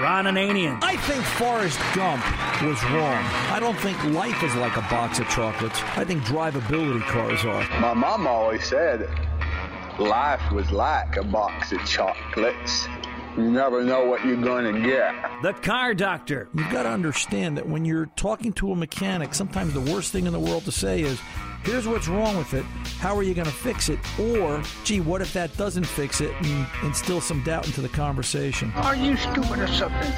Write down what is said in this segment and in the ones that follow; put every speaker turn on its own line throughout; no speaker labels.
Ron Ananian.
I think Forrest Gump was wrong. I don't think life is like a box of chocolates. I think drivability cars are.
My mom always said life was like a box of chocolates. You never know what you're going to get.
The Car Doctor.
You've got to understand that when you're talking to a mechanic, sometimes the worst thing in the world to say is, here's what's wrong with it. How are you going to fix it? Or, gee, what if that doesn't fix it and instill some doubt into the conversation?
Are you stupid or something?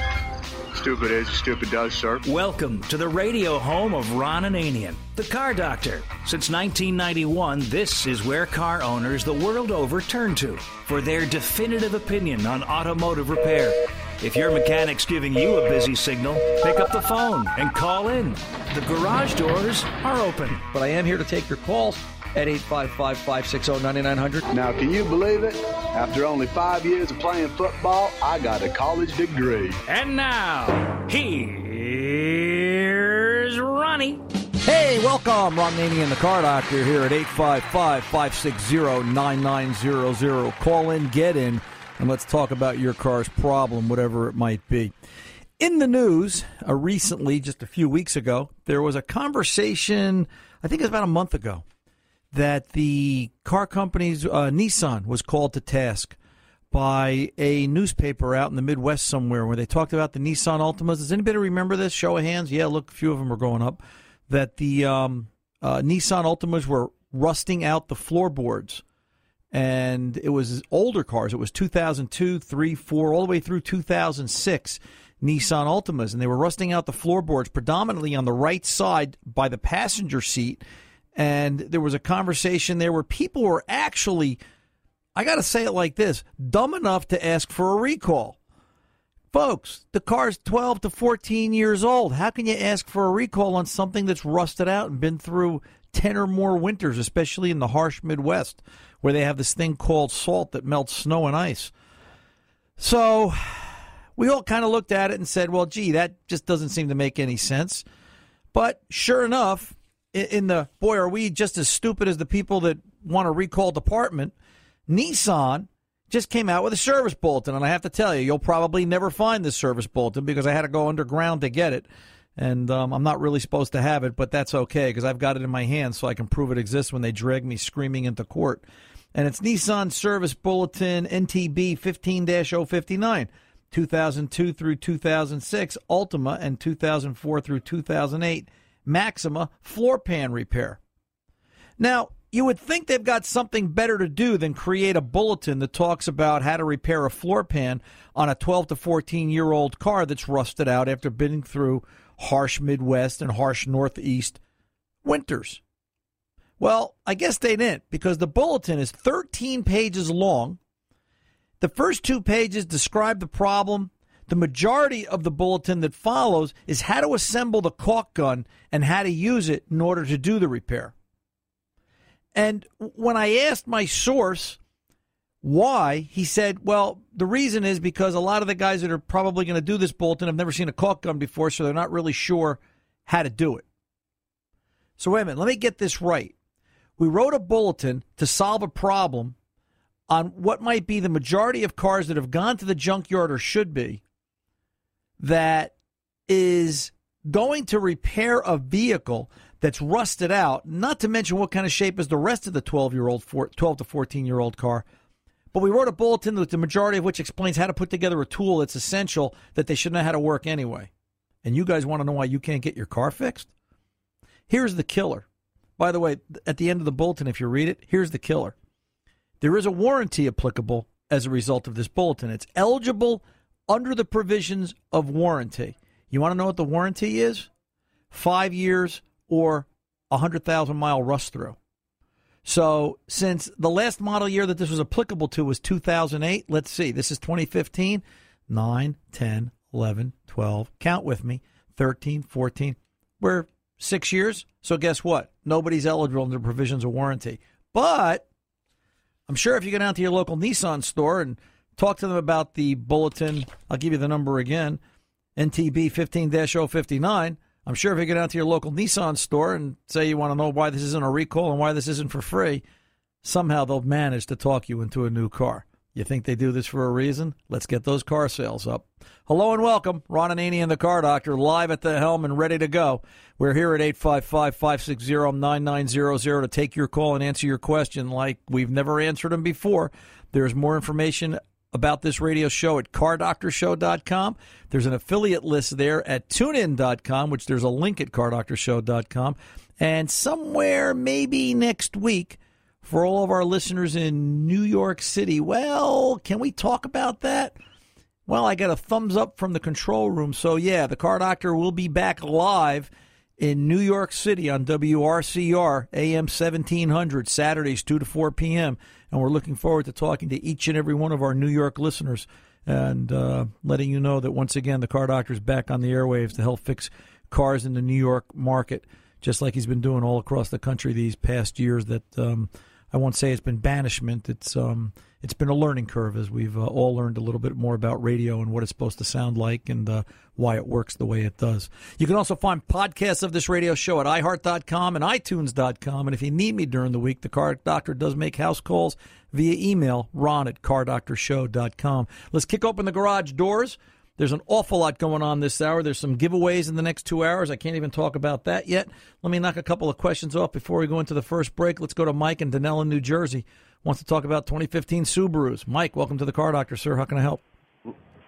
Stupid is, stupid does, sir.
Welcome to the radio home of Ron Ananian, the Car Doctor. Since 1991, this is where car owners the world over turn to for their definitive opinion on automotive repair. If your mechanic's giving you a busy signal, pick up the phone and call in. The garage doors are open.
But I am here to take your calls at 855 560 9900.
Now, can you believe it? After only five years of playing football, I got a college degree.
And now, here's Ronnie.
Hey, welcome. Ron Ananian and the Car Doctor here at 855 560 9900. Call in, get in, and let's talk about your car's problem, whatever it might be. In the news, uh, recently, just a few weeks ago, there was a conversation, I think it was about a month ago, that the car company's uh, Nissan was called to task by a newspaper out in the Midwest somewhere where they talked about the Nissan Altimas. Does anybody remember this? Show of hands. Yeah, look, a few of them are going up. That the um, uh, Nissan Altimas were rusting out the floorboards. And it was older cars. It was 2002, 3, 4, all the way through 2006 Nissan Altimas. And they were rusting out the floorboards predominantly on the right side by the passenger seat and there was a conversation there where people were actually, I got to say it like this, dumb enough to ask for a recall. Folks, the car's 12 to 14 years old. How can you ask for a recall on something that's rusted out and been through 10 or more winters, especially in the harsh Midwest, where they have this thing called salt that melts snow and ice? So we all kind of looked at it and said, well, gee, that just doesn't seem to make any sense. But sure enough, in the boy, are we just as stupid as the people that want to recall department? Nissan just came out with a service bulletin, and I have to tell you, you'll probably never find this service bulletin because I had to go underground to get it, and um, I'm not really supposed to have it, but that's okay because I've got it in my hand, so I can prove it exists when they drag me screaming into court. And it's Nissan Service Bulletin NTB 15 059. 2002 through 2006 Altima and 2004 through 2008 Maxima floor pan repair. Now, you would think they've got something better to do than create a bulletin that talks about how to repair a floor pan on a 12 to 14 year old car that's rusted out after being through harsh Midwest and harsh Northeast winters. Well, I guess they didn't because the bulletin is 13 pages long. The first two pages describe the problem the majority of the bulletin that follows is how to assemble the caulk gun and how to use it in order to do the repair. And when I asked my source why, he said, well, the reason is because a lot of the guys that are probably going to do this bulletin have never seen a caulk gun before, so they're not really sure how to do it. So, wait a minute, let me get this right. We wrote a bulletin to solve a problem on what might be the majority of cars that have gone to the junkyard or should be that is going to repair a vehicle that's rusted out, not to mention what kind of shape is the rest of the 12 year old, 12 to 14 year old car. But we wrote a bulletin with the majority of which explains how to put together a tool that's essential that they should know how to work anyway. And you guys want to know why you can't get your car fixed? Here's the killer. By the way, at the end of the bulletin, if you read it, here's the killer. There is a warranty applicable as a result of this bulletin. It's eligible under the provisions of warranty. You want to know what the warranty is? Five years or a 100,000 mile rust through. So, since the last model year that this was applicable to was 2008, let's see, this is 2015, 9, 10, 11, 12, count with me, 13, 14. We're six years. So, guess what? Nobody's eligible under provisions of warranty. But I'm sure if you go down to your local Nissan store and Talk to them about the bulletin. I'll give you the number again NTB 15 059. I'm sure if you go down to your local Nissan store and say you want to know why this isn't a recall and why this isn't for free, somehow they'll manage to talk you into a new car. You think they do this for a reason? Let's get those car sales up. Hello and welcome. Ron Ananian and the Car Doctor live at the helm and ready to go. We're here at 855-560-9900 to take your call and answer your question like we've never answered them before. There's more information about this radio show at cardoctorshow.com. There's an affiliate list there at tunein.com, which there's a link at cardoctorshow.com. And somewhere maybe next week for all of our listeners in New York City, well, can we talk about that? Well, I got a thumbs up from the control room. So, yeah, the car doctor will be back live in New York City on WRCR AM 1700, Saturdays 2 to 4 p.m. And we're looking forward to talking to each and every one of our New York listeners and uh, letting you know that once again, the car doctor is back on the airwaves to help fix cars in the New York market, just like he's been doing all across the country these past years that. Um, I won't say it's been banishment. It's um, it's been a learning curve as we've uh, all learned a little bit more about radio and what it's supposed to sound like and uh, why it works the way it does. You can also find podcasts of this radio show at iHeart.com and iTunes.com. And if you need me during the week, the Car Doctor does make house calls via email, ron at cardoctorshow.com. Let's kick open the garage doors. There's an awful lot going on this hour. There's some giveaways in the next two hours. I can't even talk about that yet. Let me knock a couple of questions off before we go into the first break. Let's go to Mike in Dunellen, New Jersey. Wants to talk about 2015 Subarus. Mike, welcome to the Car Doctor, sir. How can I help?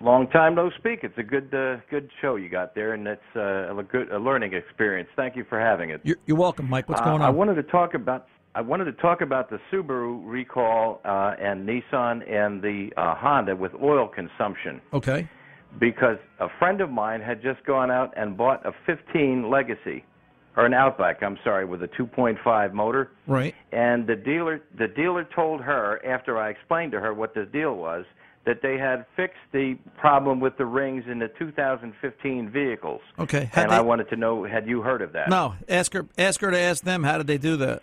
Long time no speak. It's a good uh, good show you got there, and it's uh, a good a learning experience. Thank you for having it.
You're, you're welcome, Mike. What's
uh,
going on?
I wanted to talk about I wanted to talk about the Subaru recall uh, and Nissan and the uh, Honda with oil consumption.
Okay
because a friend of mine had just gone out and bought a 15 Legacy or an Outback, I'm sorry, with a 2.5 motor.
Right.
And the dealer the dealer told her after I explained to her what the deal was that they had fixed the problem with the rings in the 2015 vehicles.
Okay.
Had and they... I wanted to know had you heard of that?
No, ask her ask her to ask them how did they do that?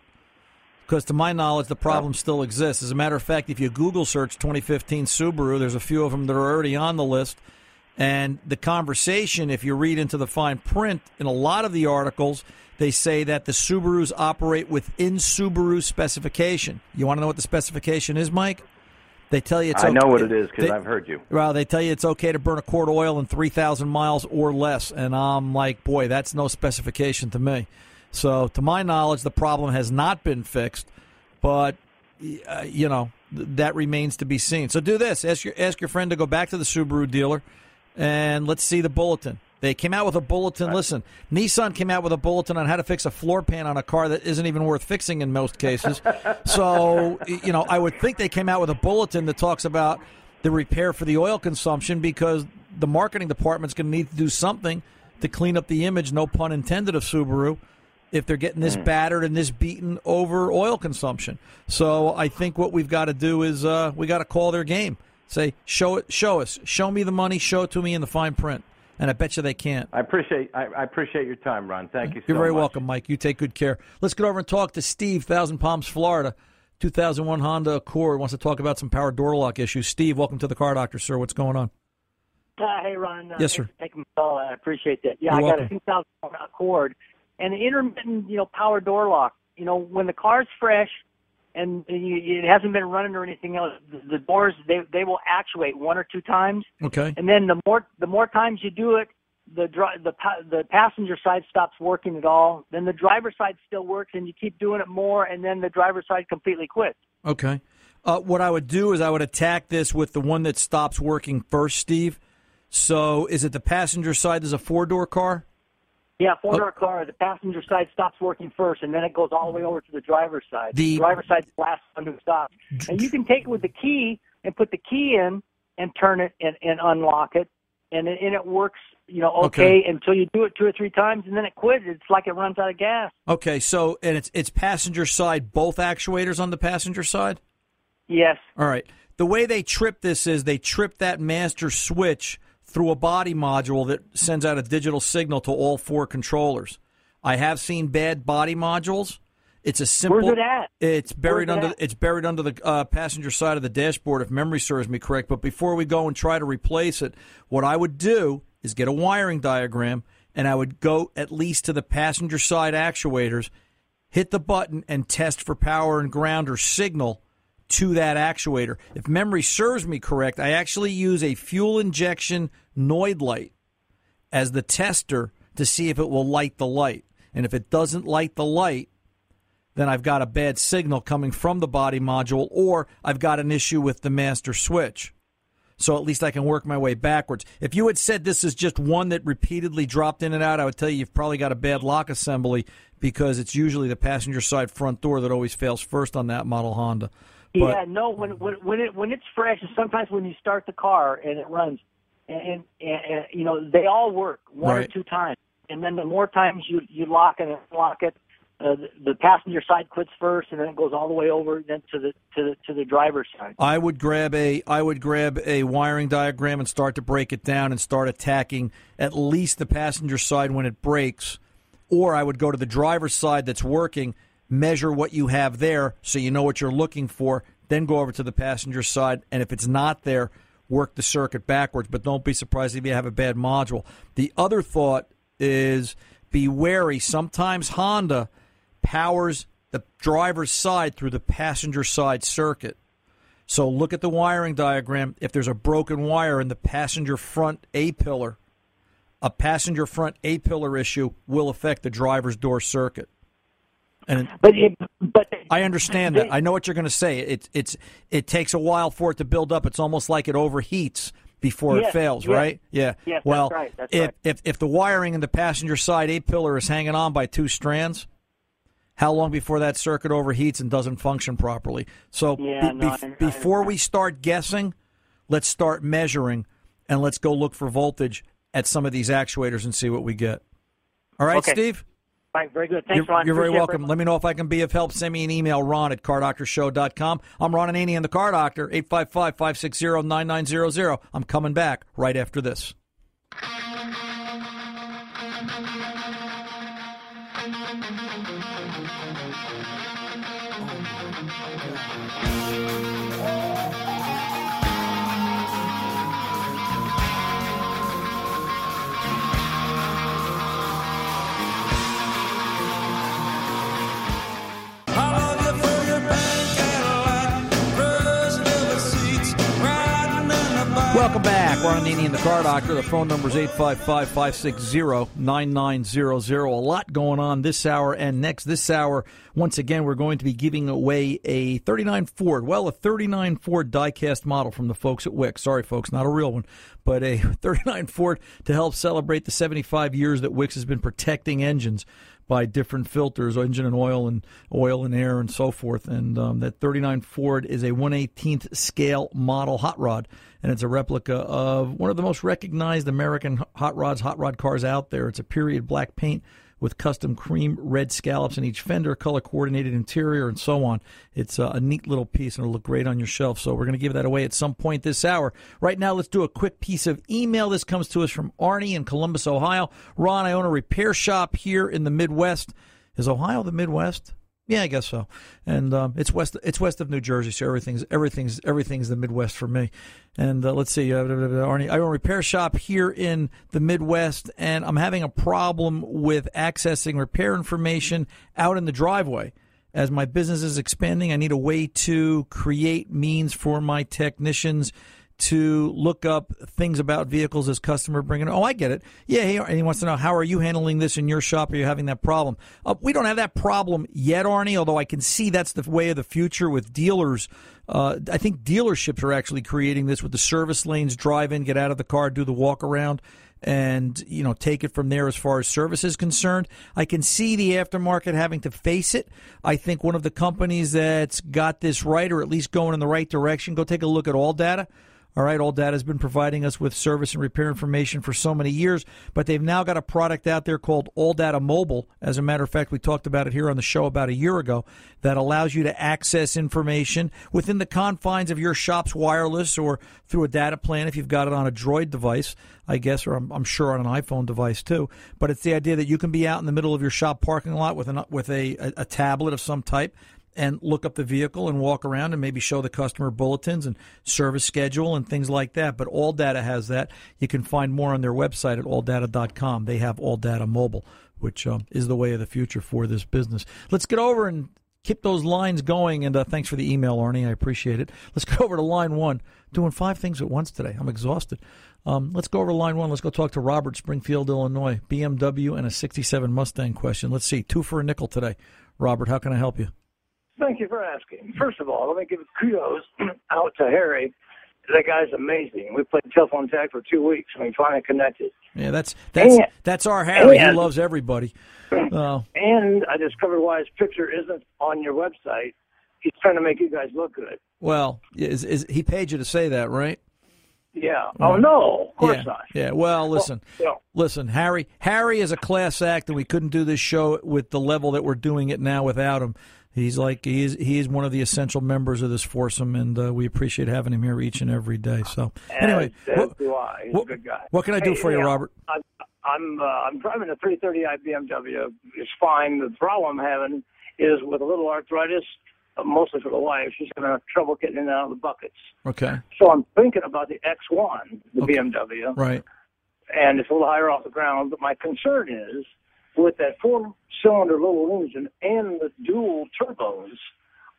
Because to my knowledge, the problem oh. still exists. As a matter of fact, if you Google search 2015 Subaru, there's a few of them that are already on the list and the conversation, if you read into the fine print in a lot of the articles, they say that the Subarus operate within Subaru specification. You want to know what the specification is, Mike? They tell you it's.
I
okay.
know what it is because I've heard you.
Well, they tell you it's okay to burn a quart of oil in three thousand miles or less, and I'm like, boy, that's no specification to me. So, to my knowledge, the problem has not been fixed, but uh, you know that remains to be seen. So, do this: ask your ask your friend to go back to the Subaru dealer and let's see the bulletin. They came out with a bulletin. Listen, Nissan came out with a bulletin on how to fix a floor pan on a car that isn't even worth fixing in most cases. so, you know, I would think they came out with a bulletin that talks about the repair for the oil consumption because the marketing department's going to need to do something to clean up the image, no pun intended, of Subaru if they're getting this mm. battered and this beaten over oil consumption. So I think what we've got to do is uh, we got to call their game. Say, show it, show us, show me the money, show it to me in the fine print. And I bet you they can't.
I appreciate I, I appreciate your time, Ron. Thank you.
You're
so
very
much.
welcome, Mike. You take good care. Let's get over and talk to Steve, Thousand Palms, Florida. 2001 Honda Accord wants to talk about some power door lock issues. Steve, welcome to the Car Doctor, sir. What's going on?
Uh, hey, Ron. Uh,
yes, sir.
Taking my call. I appreciate that. Yeah,
You're
I got
welcome.
a 2001 Accord and an intermittent, you know, power door lock. You know, when the car's fresh, and it hasn't been running or anything else. The doors they they will actuate one or two times.
Okay.
And then the more the more times you do it, the the the passenger side stops working at all. Then the driver side still works, and you keep doing it more, and then the driver side completely quits.
Okay. Uh, what I would do is I would attack this with the one that stops working first, Steve. So is it the passenger side? There's a four door car.
Yeah, four door oh. car. The passenger side stops working first, and then it goes all the way over to the driver's side.
The,
the driver's side last one to stop. And you can take it with the key and put the key in and turn it and, and unlock it, and it, and it works. You know, okay, okay, until you do it two or three times, and then it quits. It's like it runs out of gas.
Okay, so and it's it's passenger side, both actuators on the passenger side.
Yes.
All right. The way they trip this is they trip that master switch through a body module that sends out a digital signal to all four controllers. I have seen bad body modules. It's a simple.
Where's it at?
It's buried
Where's
under.
It
it's buried under the uh, passenger side of the dashboard, if memory serves me correct. But before we go and try to replace it, what I would do is get a wiring diagram, and I would go at least to the passenger side actuators, hit the button, and test for power and ground or signal to that actuator. If memory serves me correct, I actually use a fuel injection Noid light as the tester to see if it will light the light. And if it doesn't light the light, then I've got a bad signal coming from the body module, or I've got an issue with the master switch. So at least I can work my way backwards. If you had said this is just one that repeatedly dropped in and out, I would tell you you've probably got a bad lock assembly because it's usually the passenger side front door that always fails first on that model Honda.
But, yeah, no, when when when it when it's fresh, sometimes when you start the car and it runs, and, and, and you know they all work one
right.
or two times, and then the more times you you lock and unlock it, uh, the, the passenger side quits first, and then it goes all the way over then to the to the to the driver's side.
I would grab a I would grab a wiring diagram and start to break it down and start attacking at least the passenger side when it breaks, or I would go to the driver's side that's working measure what you have there so you know what you're looking for, then go over to the passenger side. And if it's not there, work the circuit backwards. But don't be surprised if you have a bad module. The other thought is be wary. Sometimes Honda powers the driver's side through the passenger side circuit. So look at the wiring diagram. If there's a broken wire in the passenger front A pillar, a passenger front A pillar issue will affect the driver's door circuit. And
but it, but
I understand that. I know what you're going to say. It it's it takes a while for it to build up. It's almost like it overheats before
yes,
it fails,
yes,
right? Yeah.
Yes,
well,
that's right. That's
if,
right.
if if the wiring in the passenger side A pillar is hanging on by two strands, how long before that circuit overheats and doesn't function properly? So
yeah,
be,
no,
be,
I,
before
I,
we start guessing, let's start measuring and let's go look for voltage at some of these actuators and see what we get. All right,
okay.
Steve?
Right, very good. Thanks,
you're,
Ron.
You're very welcome. Let me know if I can be of help. Send me an email, ron at cardoctorshow.com. I'm Ron Ananian the Car Doctor, 855 560 9900. I'm coming back right after this. Welcome back. Ron Ananian and the Car Doctor. The phone number is 855 560 9900. A lot going on this hour and next. This hour, once again, we're going to be giving away a 39 Ford. Well, a 39 Ford diecast model from the folks at Wix. Sorry, folks, not a real one, but a 39 Ford to help celebrate the 75 years that Wix has been protecting engines by different filters, engine and oil and oil and air and so forth. And um, that 39 Ford is a 118th scale model hot rod, and it's a replica of one of the most recognized American hot rods, hot rod cars out there. It's a period black paint with custom cream red scallops in each fender, color coordinated interior, and so on. It's uh, a, neat little piece and it'll look great on your shelf. So we're going to give that away at some point this hour. Right now, let's do a quick piece of email. This comes to us from Arnie in Columbus, Ohio. Ron, I own a repair shop here in the Midwest. Is Ohio the Midwest? Yeah, I guess so. And um, it's west. It's west of New Jersey, so everything's everything's everything's the Midwest for me. And uh, let's see, uh, Arnie, I own a repair shop here in the Midwest, and I'm having a problem with accessing repair information out in the driveway. As my business is expanding, I need a way to create means for my technicians to look up things about vehicles as customer bringing. Oh, I get it. Yeah, he, and he wants to know how are you handling this in your shop? Are you having that problem? Uh, we don't have that problem yet, Arnie. Although I can see that's the way of the future with dealers. Uh, I think dealerships are actually creating this with the service lanes. Drive in, get out of the car, do the walk around and you know take it from there as far as service is concerned. I can see the aftermarket having to face it. I think one of the companies that's got this right, or at least going in the right direction, go take a look at ALLDATA. All right, ALLDATA has been providing us with service and repair information for so many years, but they've now got a product out there called ALLDATA Mobile. As a matter of fact, we talked about it here on the show about a year ago that allows you to access information within the confines of your shop's wireless or through a data plan if you've got it on a Droid device, I guess, or I'm, I'm sure on an iPhone device too. But it's the idea that you can be out in the middle of your shop parking lot with, an, with a, a, a tablet of some type and look up the vehicle and walk around and maybe show the customer bulletins and service schedule and things like that. But ALLDATA has that. You can find more on their website at alldata.com. They have ALLDATA Mobile, which um, is the way of the future for this business. Let's get over and keep those lines going. And uh, thanks for the email, Arnie. I appreciate it. Let's go over to line one. Doing five things at once today. I'm exhausted. Um, let's go over to line one. Let's go talk to Robert, Springfield, Illinois. BMW and a 67 Mustang question. Let's see. Two for a nickel today. Robert, how can I help you?
Thank you for asking. First of all, let me give kudos out to Harry. That guy's amazing. We played telephone tag for two weeks and we finally connected.
Yeah, that's that's and, that's our Harry. And, he loves everybody.
Uh, and I discovered why his picture isn't on your website. He's trying to make you guys look good.
Well, is, is he paid you to say that, right?
Yeah. Oh no, of course
yeah.
not.
Yeah. Well, listen, well, listen, Harry. Harry is a class act, and we couldn't do this show with the level that we're doing it now without him. He's like he is he is one of the essential members of this foursome, and uh, we appreciate having him here each and every day. So anyway,
as, what, do I. He's
what,
a good guy.
What can I do
hey,
for you, Robert?
I'm I'm, uh, I'm driving a 330i BMW. It's fine. The problem I'm having is with a little arthritis, uh, mostly for the wife. She's going to have trouble getting in and out of the buckets.
Okay.
So I'm thinking about the X1, the okay. BMW.
Right.
And it's a little higher off the ground, but my concern is with that four-cylinder little engine and the dual turbos,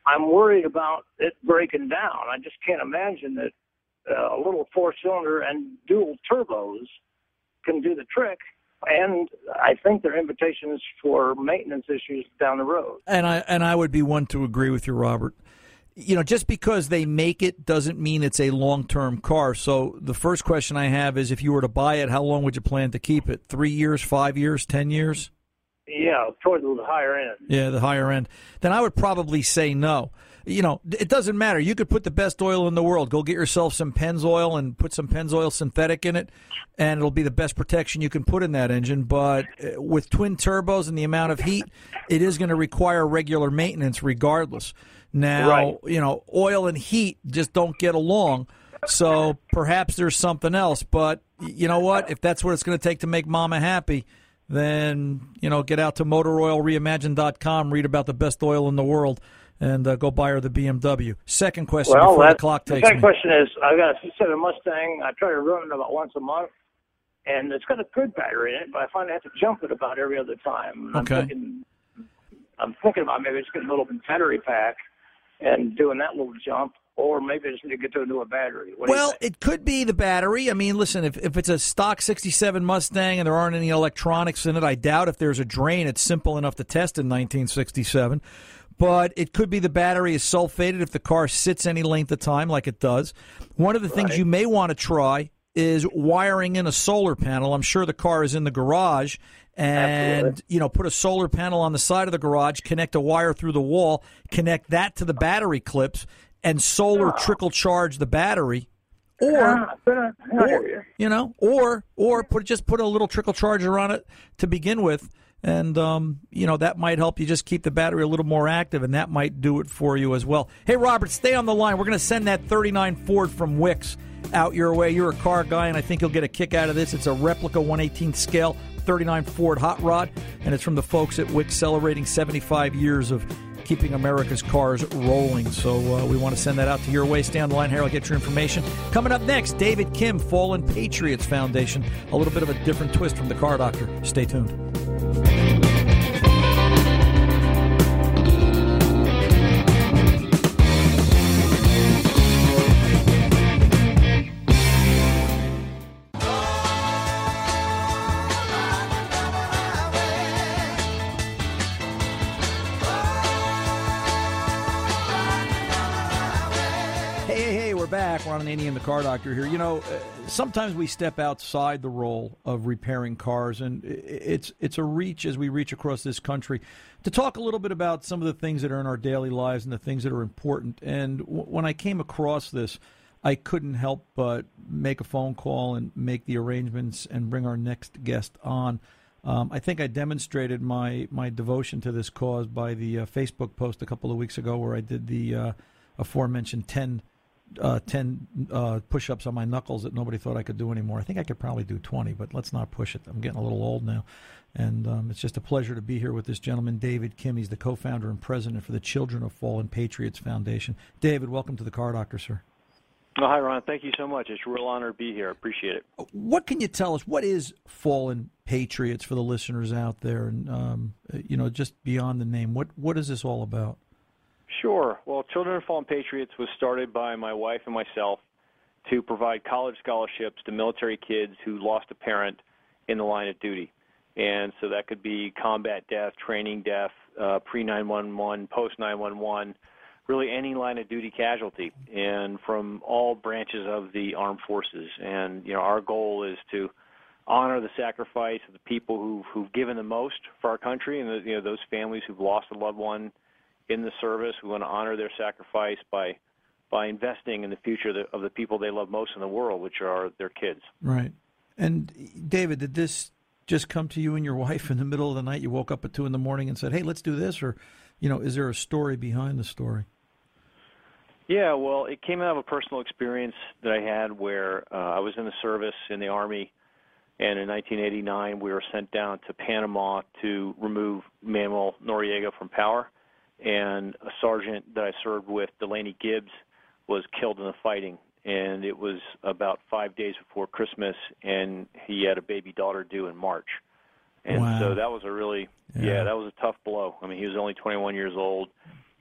I'm worried about it breaking down. I just can't imagine that uh, a little four-cylinder and dual turbos can do the trick. And I think they're invitations for maintenance issues down the road.
And I and I would be one to agree with you, Robert you know, just because they make it doesn't mean it's a long term car. So the first question I have is if you were to buy it, how long would you plan to keep it? Three years, five years, ten years?
Yeah, toward the higher end.
Yeah, the higher end. Then I would probably say no. You know, it doesn't matter. You could put the best oil in the world. Go get yourself some Pennzoil and put some Pennzoil synthetic in it, and it'll be the best protection you can put in that engine. But uh, with twin turbos and the amount of heat, it is going to require regular maintenance regardless. Now, right. you know, oil and heat just don't get along. So perhaps there's something else. But you know what? If that's what it's going to take to make mama happy, then, you know, get out to motoroilreimagine.com, read about the best oil in the world, and uh, go buy her the BMW. Second question
well,
before the clock takes
The second
me.
question is I've got a C7 Mustang. I try to run it about once a month. And it's got a good battery in it, but I find I have to jump it about every other time.
okay.
I'm thinking, I'm thinking about maybe just getting a little battery pack and doing that little jump, or maybe I just need to get to a newer battery. What
well, it could be the battery. I mean, listen, if, if it's a stock 67 Mustang and there aren't any electronics in it, I doubt if there's a drain, it's simple enough to test in 1967. But it could be the battery is sulfated if the car sits any length of time, like it does. One of the right. things you may want to try is wiring in a solar panel. I'm sure the car is in the garage and
Absolutely.
you know put a solar panel on the side of the garage connect a wire through the wall connect that to the battery clips and solar oh. trickle charge the battery. Or, or you. know or or put just put a little trickle charger on it to begin with and um, you know that might help you just keep the battery a little more active and that might do it for you as well. Hey robert stay on the line. We're going to send that 39 ford from Wix out your way. You're a car guy and i think you'll get a kick out of this. It's a replica 118th scale 39 Ford Hot Rod, and it's from the folks at Wix celebrating 75 years of keeping America's cars rolling. So uh, we want to send that out to your way. Stay on the line. I'll get your information. Coming up next, David Kim, Fallen Patriots Foundation. A little bit of a different twist from the car doctor. Stay tuned. Ron Ananian, the car doctor here. You know, uh, sometimes we step outside the role of repairing cars, and it's it's a reach as we reach across this country to talk a little bit about some of the things that are in our daily lives and the things that are important. And w- when I came across this, I couldn't help but make a phone call and make the arrangements and bring our next guest on. Um, I think I demonstrated my, my devotion to this cause by the uh, Facebook post a couple of weeks ago where I did the uh, aforementioned 10 uh, 10 uh, push ups on my knuckles that nobody thought I could do anymore. I think I could probably do 20, but let's not push it. I'm getting a little old now. And um, it's just a pleasure to be here with this gentleman, David Kim. He's the co founder and president for the Children of Fallen Patriots Foundation. David, welcome to the Car Doctor, sir.
Oh, hi, Ron. Thank you so much. It's a real honor to be here. Appreciate it.
What can you tell us? What is Fallen Patriots for the listeners out there? And, um, you know, just beyond the name, what, what is this all about?
Sure. Well, Children of Fallen Patriots was started by my wife and myself to provide college scholarships to military kids who lost a parent in the line of duty. And so that could be combat death, training death, uh, pre 911, post 911, really any line of duty casualty, and from all branches of the armed forces. And you know, our goal is to honor the sacrifice of the people who've, who've given the most for our country, and the, you know those families who've lost a loved one in the service. We want to honor their sacrifice by by investing in the future of the, of the people they love most in the world, which are their kids.
Right. And David, did this just come to you and your wife in the middle of the night? You woke up at two in the morning and said, "Hey, let's do this," or you know, is there a story behind the story?
Yeah, well, it came out of a personal experience that I had where uh, I was in the service in the Army, and in 1989 we were sent down to Panama to remove Manuel Noriega from power, and a sergeant that I served with, Delaney Gibbs, was killed in the fighting, and it was about five days before Christmas, and he had a baby daughter due in March, and
Wow.
so that was a really
Yeah.
yeah, that was a tough blow. I mean, he was only 21 years old.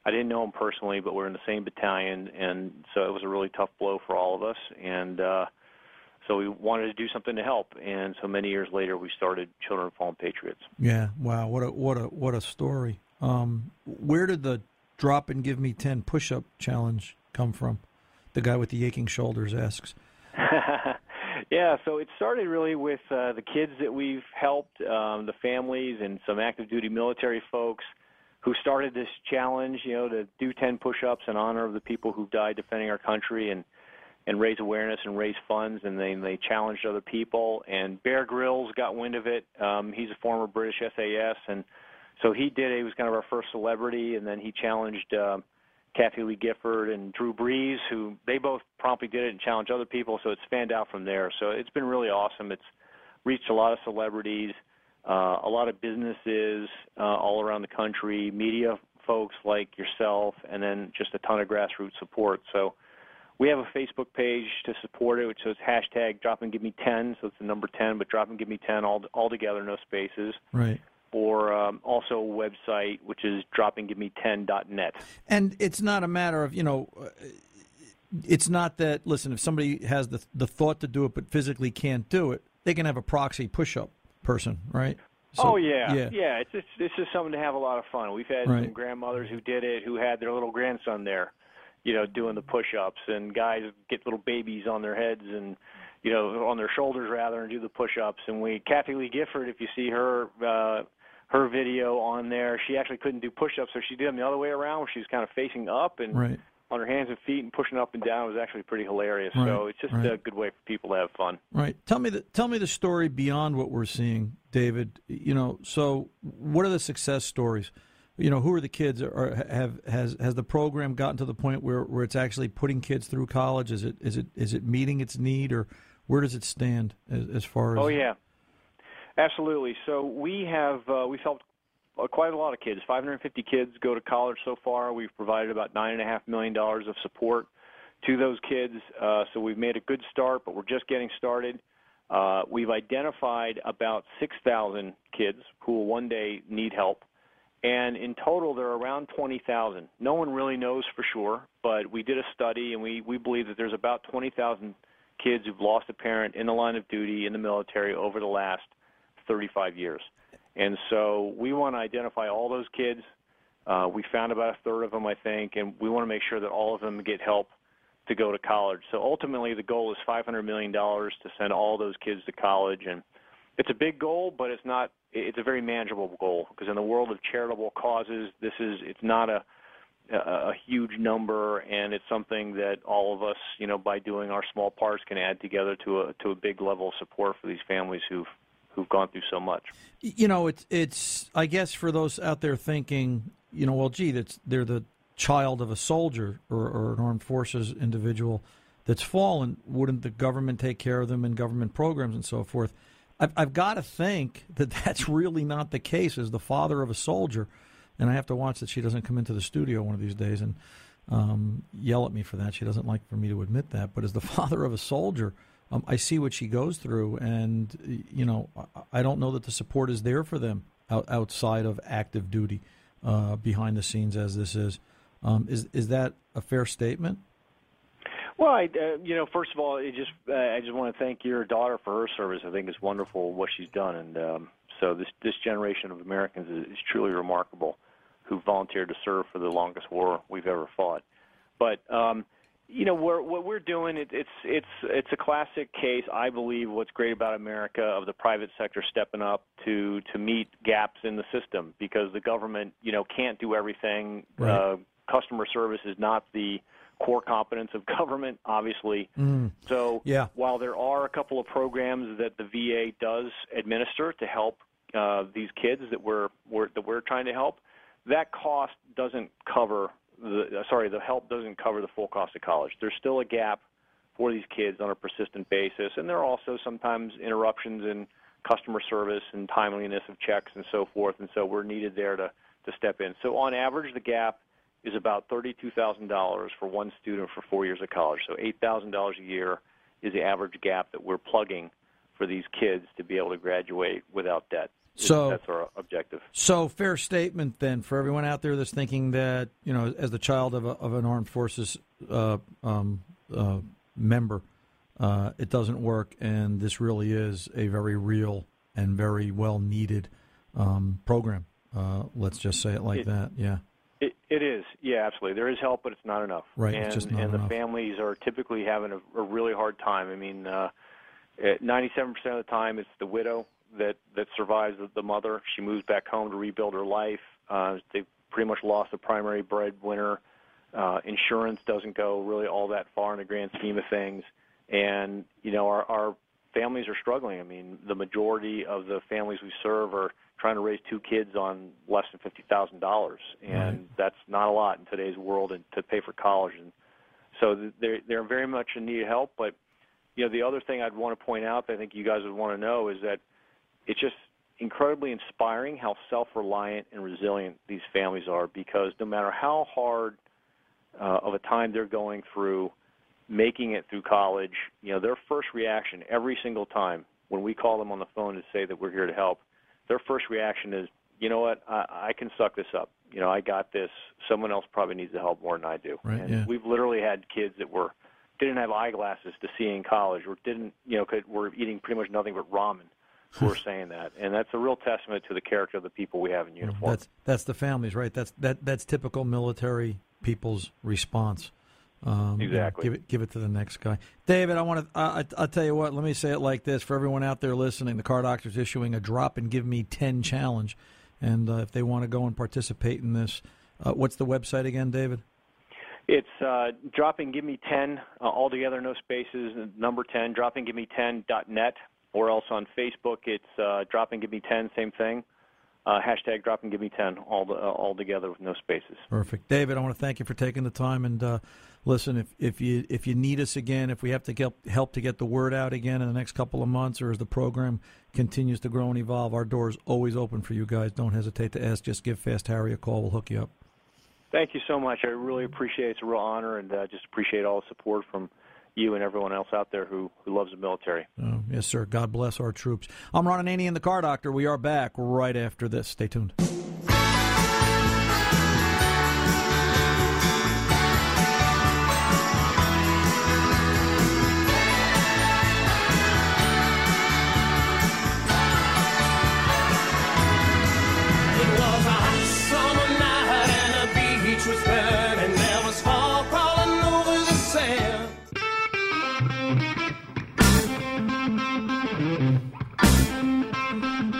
I didn't know him personally, but we're in the same battalion, and so it was a really tough blow for all of us. And uh, so we wanted to do something to help. And so many years later, we started Children of Fallen Patriots.
Yeah. Wow. What a what a what a story. Um, where did the drop and give me ten push up challenge come from? The guy with the aching shoulders asks.
yeah, so it started really with uh, the kids that we've helped, um, the families, and some active duty military folks who started this challenge. You know, to do 10 push-ups in honor of the people who died defending our country and and raise awareness and raise funds. And then they challenged other people. And Bear Grylls got wind of it. Um, he's a former British SAS, and so he did it. He was kind of our first celebrity, and then he challenged. Um, Kathie Lee Gifford and Drew Brees, who they both promptly did it and challenged other people, so it's fanned out from there. So it's been really awesome. It's reached a lot of celebrities, uh, a lot of businesses uh, all around the country, media folks like yourself, and then just a ton of grassroots support. So we have a Facebook page to support it, which says hashtag Drop and Give Me 10, so it's the number 10, but Drop and Give Me 10 all, all together, no spaces.
Right.
Or um, also a website, which is dropandgiveme10.net.
And it's not a matter of you know. uh, It's not that. Listen, if somebody has the the thought to do it but physically can't do it, they can have a proxy push up person, right? So-
oh yeah,
yeah.
It's just it's just something to have a lot of fun. We've had
Right.
some grandmothers who did it, who had their little grandson there, you know, doing the push-ups, and guys get little babies on their heads and you know on their shoulders rather, and do the push-ups. And we Kathie Lee Gifford, if you see her uh, her video on there, she actually couldn't do push-ups, so she did them the other way around, where she was kind of facing up and
Right.
on her hands and feet and pushing up and down. It was actually pretty hilarious. So it's just
right.
a good way for people to have fun.
Right. Tell me the tell me the story beyond what we're seeing, David. You know, so what are the success stories? You know, who are the kids? Or have has has the program gotten to the point where, where it's actually putting kids through college? Is it is it is it meeting its need, or where does it stand as, as far as?
Oh yeah, absolutely. So we have uh, we've helped uh, quite a lot of kids. 550 kids go to college so far. We've provided about nine and a half million dollars of support to those kids. Uh, so we've made a good start, but we're just getting started. Uh, we've identified about 6,000 kids who will one day need help. And in total, there are around 20,000. No one really knows for sure, but we did a study, and we, we believe that there's about 20,000 kids who've lost a parent in the line of duty in the military over the last 35 years. And so we want to identify all those kids. Uh, we found about a third of them, I think, and we want to make sure that all of them get help to go to college. So ultimately, the goal is $500 million to send all those kids to college. And it's a big goal, but it's not. It's a very manageable goal because in the world of charitable causes, this is it's not a a, huge number, and it's something that all of us, you know, by doing our small parts, can add together to a to a big level of support for these families who've who've gone through so much.
You know, it's it's. I guess for those out there thinking, you know, well, gee, that's they're the child of a soldier or, or an armed forces individual that's fallen. Wouldn't the government take care of them in government programs and so forth? I've, I've got to think that that's really not the case. As the father of a soldier, and I have to watch that she doesn't come into the studio one of these days and um, yell at me for that. She doesn't like for me to admit that. But as the father of a soldier, um, I see what she goes through, and you know, I- don't know that the support is there for them out, outside of active duty, uh, behind the scenes as this is. Um, is is that a fair statement?
Well, I, uh, you know, first of all, it just uh, I just want to thank your daughter for her service. I think it's wonderful what she's done, and um, so this this generation of Americans is, is truly remarkable, who volunteered to serve for the longest war we've ever fought. But um, you know, we're, what we're doing it, it's it's it's a classic case. I believe what's great about America of the private sector stepping up to to meet gaps in the system because the government, you know, can't do everything.
Right.
Uh, customer service is not the core competence of government, obviously.
Mm.
So
Yeah.
while there are a couple of programs that the VA does administer to help uh, these kids that we're, we're that we're trying to help, that cost doesn't cover the sorry the help doesn't cover the full cost of college. There's still a gap for these kids on a persistent basis, and there are also sometimes interruptions in customer service and timeliness of checks and so forth, and so we're needed there to to step in. So on average, the gap is about $32,000 for one student for four years of college. So $8,000 a year is the average gap that we're plugging for these kids to be able to graduate without debt.
So-
that's our objective.
So, fair statement then for everyone out there that's thinking that you know, as the child of, a, of an armed forces uh, um, uh, member, uh, it doesn't work, and this really is a very real and very well needed um, program. Uh, let's just say it like
It-
that. Yeah.
It, it is, yeah, absolutely. There is help, but it's not enough.
Right,
and,
it's just not
and
enough.
the families are typically having a, a really hard time. I mean, uh, 97% of the time, it's the widow that that survives the, the mother. She moves back home to rebuild her life. Uh, they pretty much lost the primary breadwinner. Uh, insurance doesn't go really all that far in the grand scheme of things, and you know our, our families are struggling. I mean, the majority of the families we serve are trying to raise two kids on less than fifty thousand dollars, and
Right.
that's not a lot in today's world, and to pay for college. And so they're they're very much in need of help. But you know, the other thing I'd want to point out that I think you guys would want to know is that it's just incredibly inspiring how self-reliant and resilient these families are because no matter how hard uh, of a time they're going through making it through college, you know, their first reaction every single time when we call them on the phone to say that we're here to help, their first reaction is, you know what, I, I can suck this up. You know, I got this. Someone else probably needs the help more than I do.
Right,
and
yeah.
we've literally had kids that were didn't have eyeglasses to see in college, or didn't, you know, could, were eating pretty much nothing but ramen. Who are saying that, and that's a real testament to the character of the people we have in uniform.
That's that's the families, right? That's that that's typical military people's response. Um,
Exactly.
give it give it to the next guy, David. I want to. I, I, I'll tell you what. Let me say it like this for everyone out there listening. The car doctor's issuing a drop and give me ten challenge, and uh, if they want to go and participate in this, uh, what's the website again, David?
It's uh, drop and give me 10 uh, altogether, no spaces, number 10, drop and give me 10.net, or else on Facebook it's uh, drop and give me 10, same thing. Uh, hashtag drop and give me 10 all, the, uh, all together with no spaces.
Perfect, David. I want to thank you for taking the time and uh, listen. If if you if you need us again, if we have to help help to get the word out again in the next couple of months, or as the program continues to grow and evolve, our doors always open for you guys. Don't hesitate to ask. Just give Fast Harry a call. We'll hook you up.
Thank you so much. I really appreciate it. It's a real honor, and uh, just appreciate all the support from you and everyone else out there who, who loves the military.
Yes, sir. God bless our troops. I'm Ron Ananian, the Car Doctor. We are back right after this. Stay tuned.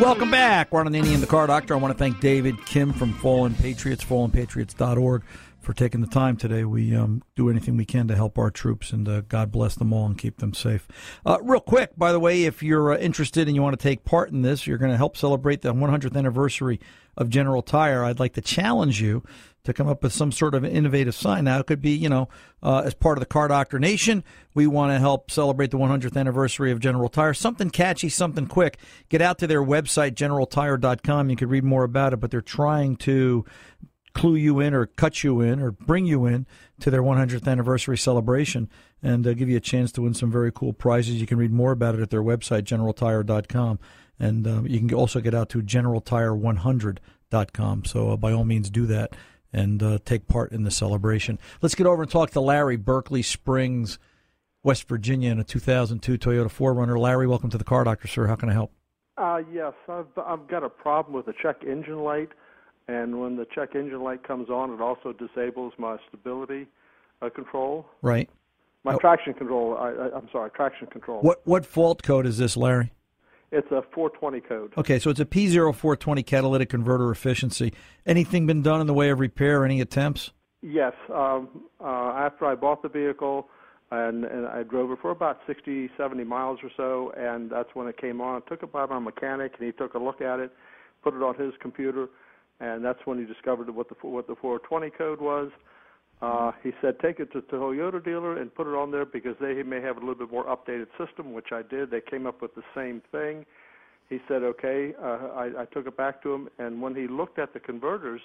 Welcome back. We're on Ron Ananian, the Car Doctor. I want to thank David Kim from Fallen Patriots, fallenpatriots.org, for taking the time today. We um, do anything we can to help our troops, and uh, God bless them all and keep them safe. Uh, real quick, by the way, if you're uh, interested and you want to take part in this, you're going to help celebrate the 100th anniversary of General Tire. I'd like to challenge you to come up with some sort of innovative sign. Now, it could be, you know, uh, as part of the Car Doctor Nation, we want to help celebrate the 100th anniversary of General Tire. Something catchy, something quick. Get out to their website, generaltire.com. You can read more about it, but they're trying to clue you in or cut you in or bring you in to their 100th anniversary celebration and uh, give you a chance to win some very cool prizes. You can read more about it at their website, generaltire.com. And uh, you can also get out to generaltire100.com. So uh, by all means, do that and uh, take part in the celebration. Let's get over and talk to Larry, Berkeley Springs, West Virginia, in a 2002 Toyota 4Runner. Larry, welcome to the Car Doctor, sir. How can I help?
Uh, yes, I've I've got a problem with the check engine light, and when the check engine light comes on, it also disables my stability uh, control,
Right.
my
Oh.
traction control. I, I'm sorry, traction control.
What what fault code is this, Larry?
It's a 420 code.
Okay, so it's a P0420 catalytic converter efficiency. Anything been done in the way of repair? Any attempts?
Yes. Um, uh, after I bought the vehicle, and, and I drove it for about 60, 70 miles or so, and that's when it came on. I took it by my mechanic, and he took a look at it, put it on his computer, and that's when he discovered what the what the 420 code was. Uh, he said, take it to the Toyota dealer and put it on there because they may have a little bit more updated system, which I did. They came up with the same thing. He said, okay. Uh, I, I took it back to him, and when he looked at the converters,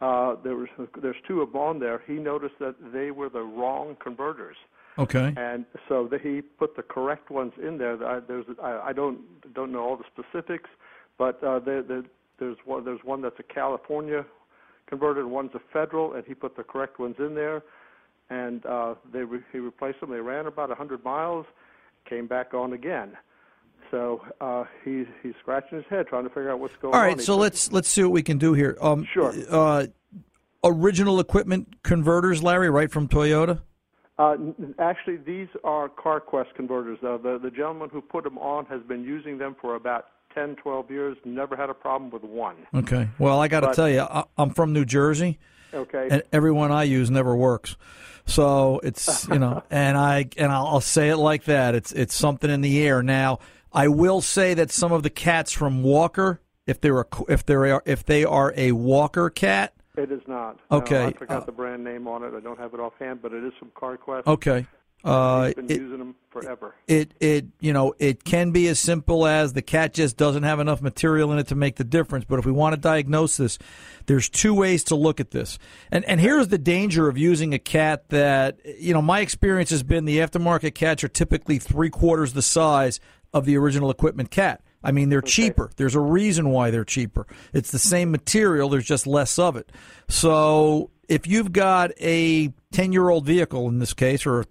uh, there was there's two of them on there. He noticed that they were the wrong converters,
Okay.
and so that he put the correct ones in there. I, there's I, I don't don't know all the specifics, but uh, there, there, there's one there's one that's a California converter, and one's a federal, and he put the correct ones in there, and uh, they re- he replaced them. They ran about 100 miles, came back on again. So uh, he's he's scratching his head trying to figure out what's going on.
right,
He
so
said-
let's let's see what we can do here. Um,
Sure.
Uh, original equipment converters, Larry, right from Toyota.
Uh, actually, these are CarQuest converters. Uh, the the gentleman who put them on has been using them for about 10, 12 years. Never had a problem with one.
Okay. Well, I got to tell you, I, I'm from New Jersey,
Okay.
and everyone I use never works. So it's you know, and I and I'll, I'll say it like that. It's it's something in the air. Now, I will say that some of the cats from Walker, if they're a, if they're if they are a Walker cat,
it is not. No,
Okay,
I forgot
uh,
the brand name on it. I don't have it offhand, but it is from CarQuest.
okay. Uh,
He's been
it,
using them forever.
it it you know it can be as simple as the cat just doesn't have enough material in it to make the difference but if we want to diagnose this there's two ways to look at this and and here's the danger of using a cat that you know my experience has been the aftermarket cats are typically three quarters the size of the original equipment cat I mean, they're cheaper. There's a reason why they're cheaper. It's the same material, there's just less of it. So, if you've got a 10 year old vehicle in this case, or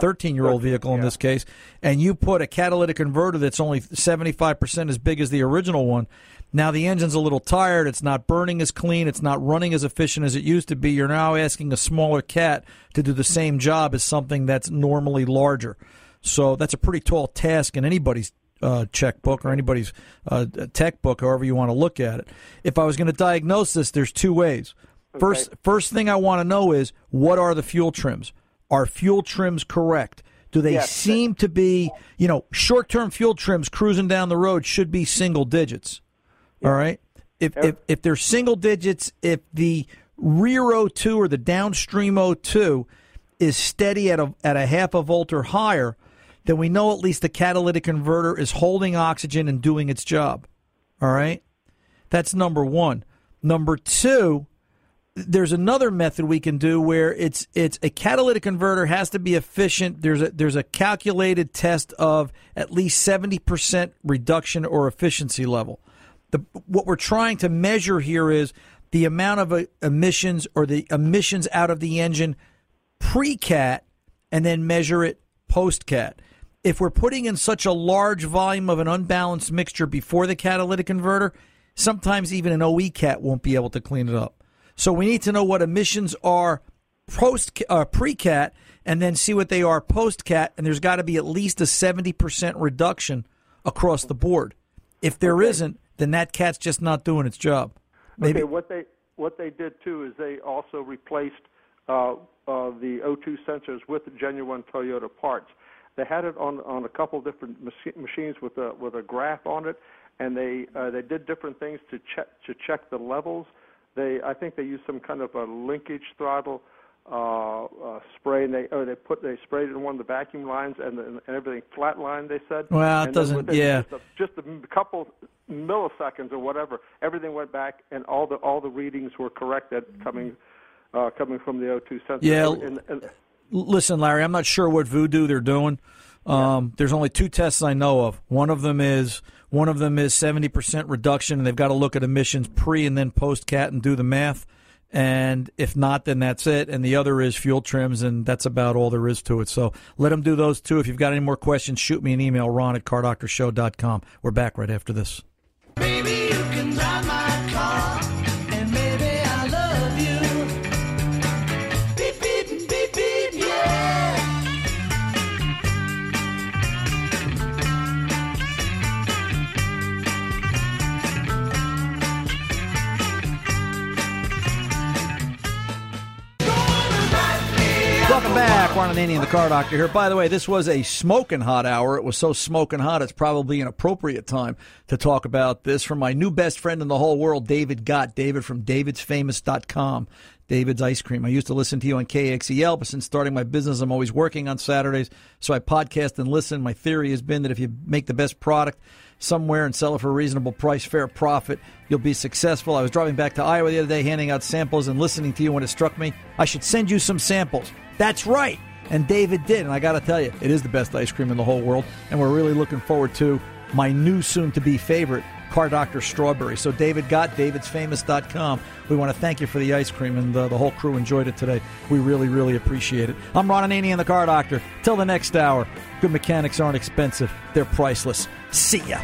13 year old vehicle in
yeah.
this case, and you put a catalytic converter that's only 75% as big as the original one, now the engine's a little tired. It's not burning as clean. It's not running as efficient as it used to be. You're now asking a smaller cat to do the same job as something that's normally larger. So that's a pretty tall task in anybody's uh, checkbook or anybody's uh, tech book, however you want to look at it. If I was going to diagnose this, there's two ways. First, first thing I want to know is what are the fuel trims? Are fuel trims correct? Do they
Yes.
seem to be, you know, short term fuel trims cruising down the road should be single digits. All right. If, if if they're single digits, if the rear O2 or the downstream O2 is steady at a at a half a volt or higher, then we know at least the catalytic converter is holding oxygen and doing its job. All right. That's number one. Number two, there's another method we can do where it's it's a catalytic converter has to be efficient. There's a there's a calculated test of at least 70% reduction or efficiency level. The what we're trying to measure here is the amount of uh, emissions or the emissions out of the engine pre-cat and then measure it post-cat. If we're putting in such a large volume of an unbalanced mixture before the catalytic converter, sometimes even an OE cat won't be able to clean it up. So we need to know what emissions are post uh, pre-cat and then see what they are post-cat and there's got to be at least a 70% reduction across the board. If there not then that cat's just not doing its job. Maybe
Okay, what they what they did too is they also replaced uh, uh, the O2 sensors with genuine Toyota parts. They had it on on a couple different machi- machines with a with a graph on it, and they uh, they did different things to check to check the levels. They I think they used some kind of a linkage throttle uh, uh, spray, and they or they put they sprayed it in one of the vacuum lines, and and everything flatlined. They said.
Well, it
And
doesn't-
within
yeah.
Just a, just a couple milliseconds or whatever, everything went back, and all the all the readings were corrected coming uh, coming from the O2 sensor.
Yeah.
And, and,
listen, Larry, I'm not sure what voodoo they're doing. Um, There's only two tests I know of. One of them is one of them is 70% reduction, and they've got to look at emissions pre and then post cat and do the math. And if not, then that's it. And the other is fuel trims, and that's about all there is to it. So let them do those two. If you've got any more questions, shoot me an email, ron at cardoctorshow.com. We're back right after this. Back. Ron Ananian, the car doctor here. By the way, this was a smoking hot hour. It was so smoking hot, it's probably an appropriate time to talk about this from my new best friend in the whole world, David Gott. David from davidsfamous.com. David's Ice Cream. I used to listen to you on KXEL, but since starting my business, I'm always working on Saturdays. So I podcast and listen. My theory has been that if you make the best product somewhere and sell it for a reasonable price, fair profit, you'll be successful. I was driving back to Iowa the other day, handing out samples and listening to you when it struck me. I should send you some samples. That's right. And David did. And I got to tell you, it is the best ice cream in the whole world. And we're really looking forward to my new soon to be favorite, Car Doctor Strawberry. So, David Gott, davidsfamous.com. We want to thank you for the ice cream, and uh, the whole crew enjoyed it today. We really, really appreciate it. I'm Ron Ananian, the Car Doctor. Till the next hour, good mechanics aren't expensive, they're priceless. See ya.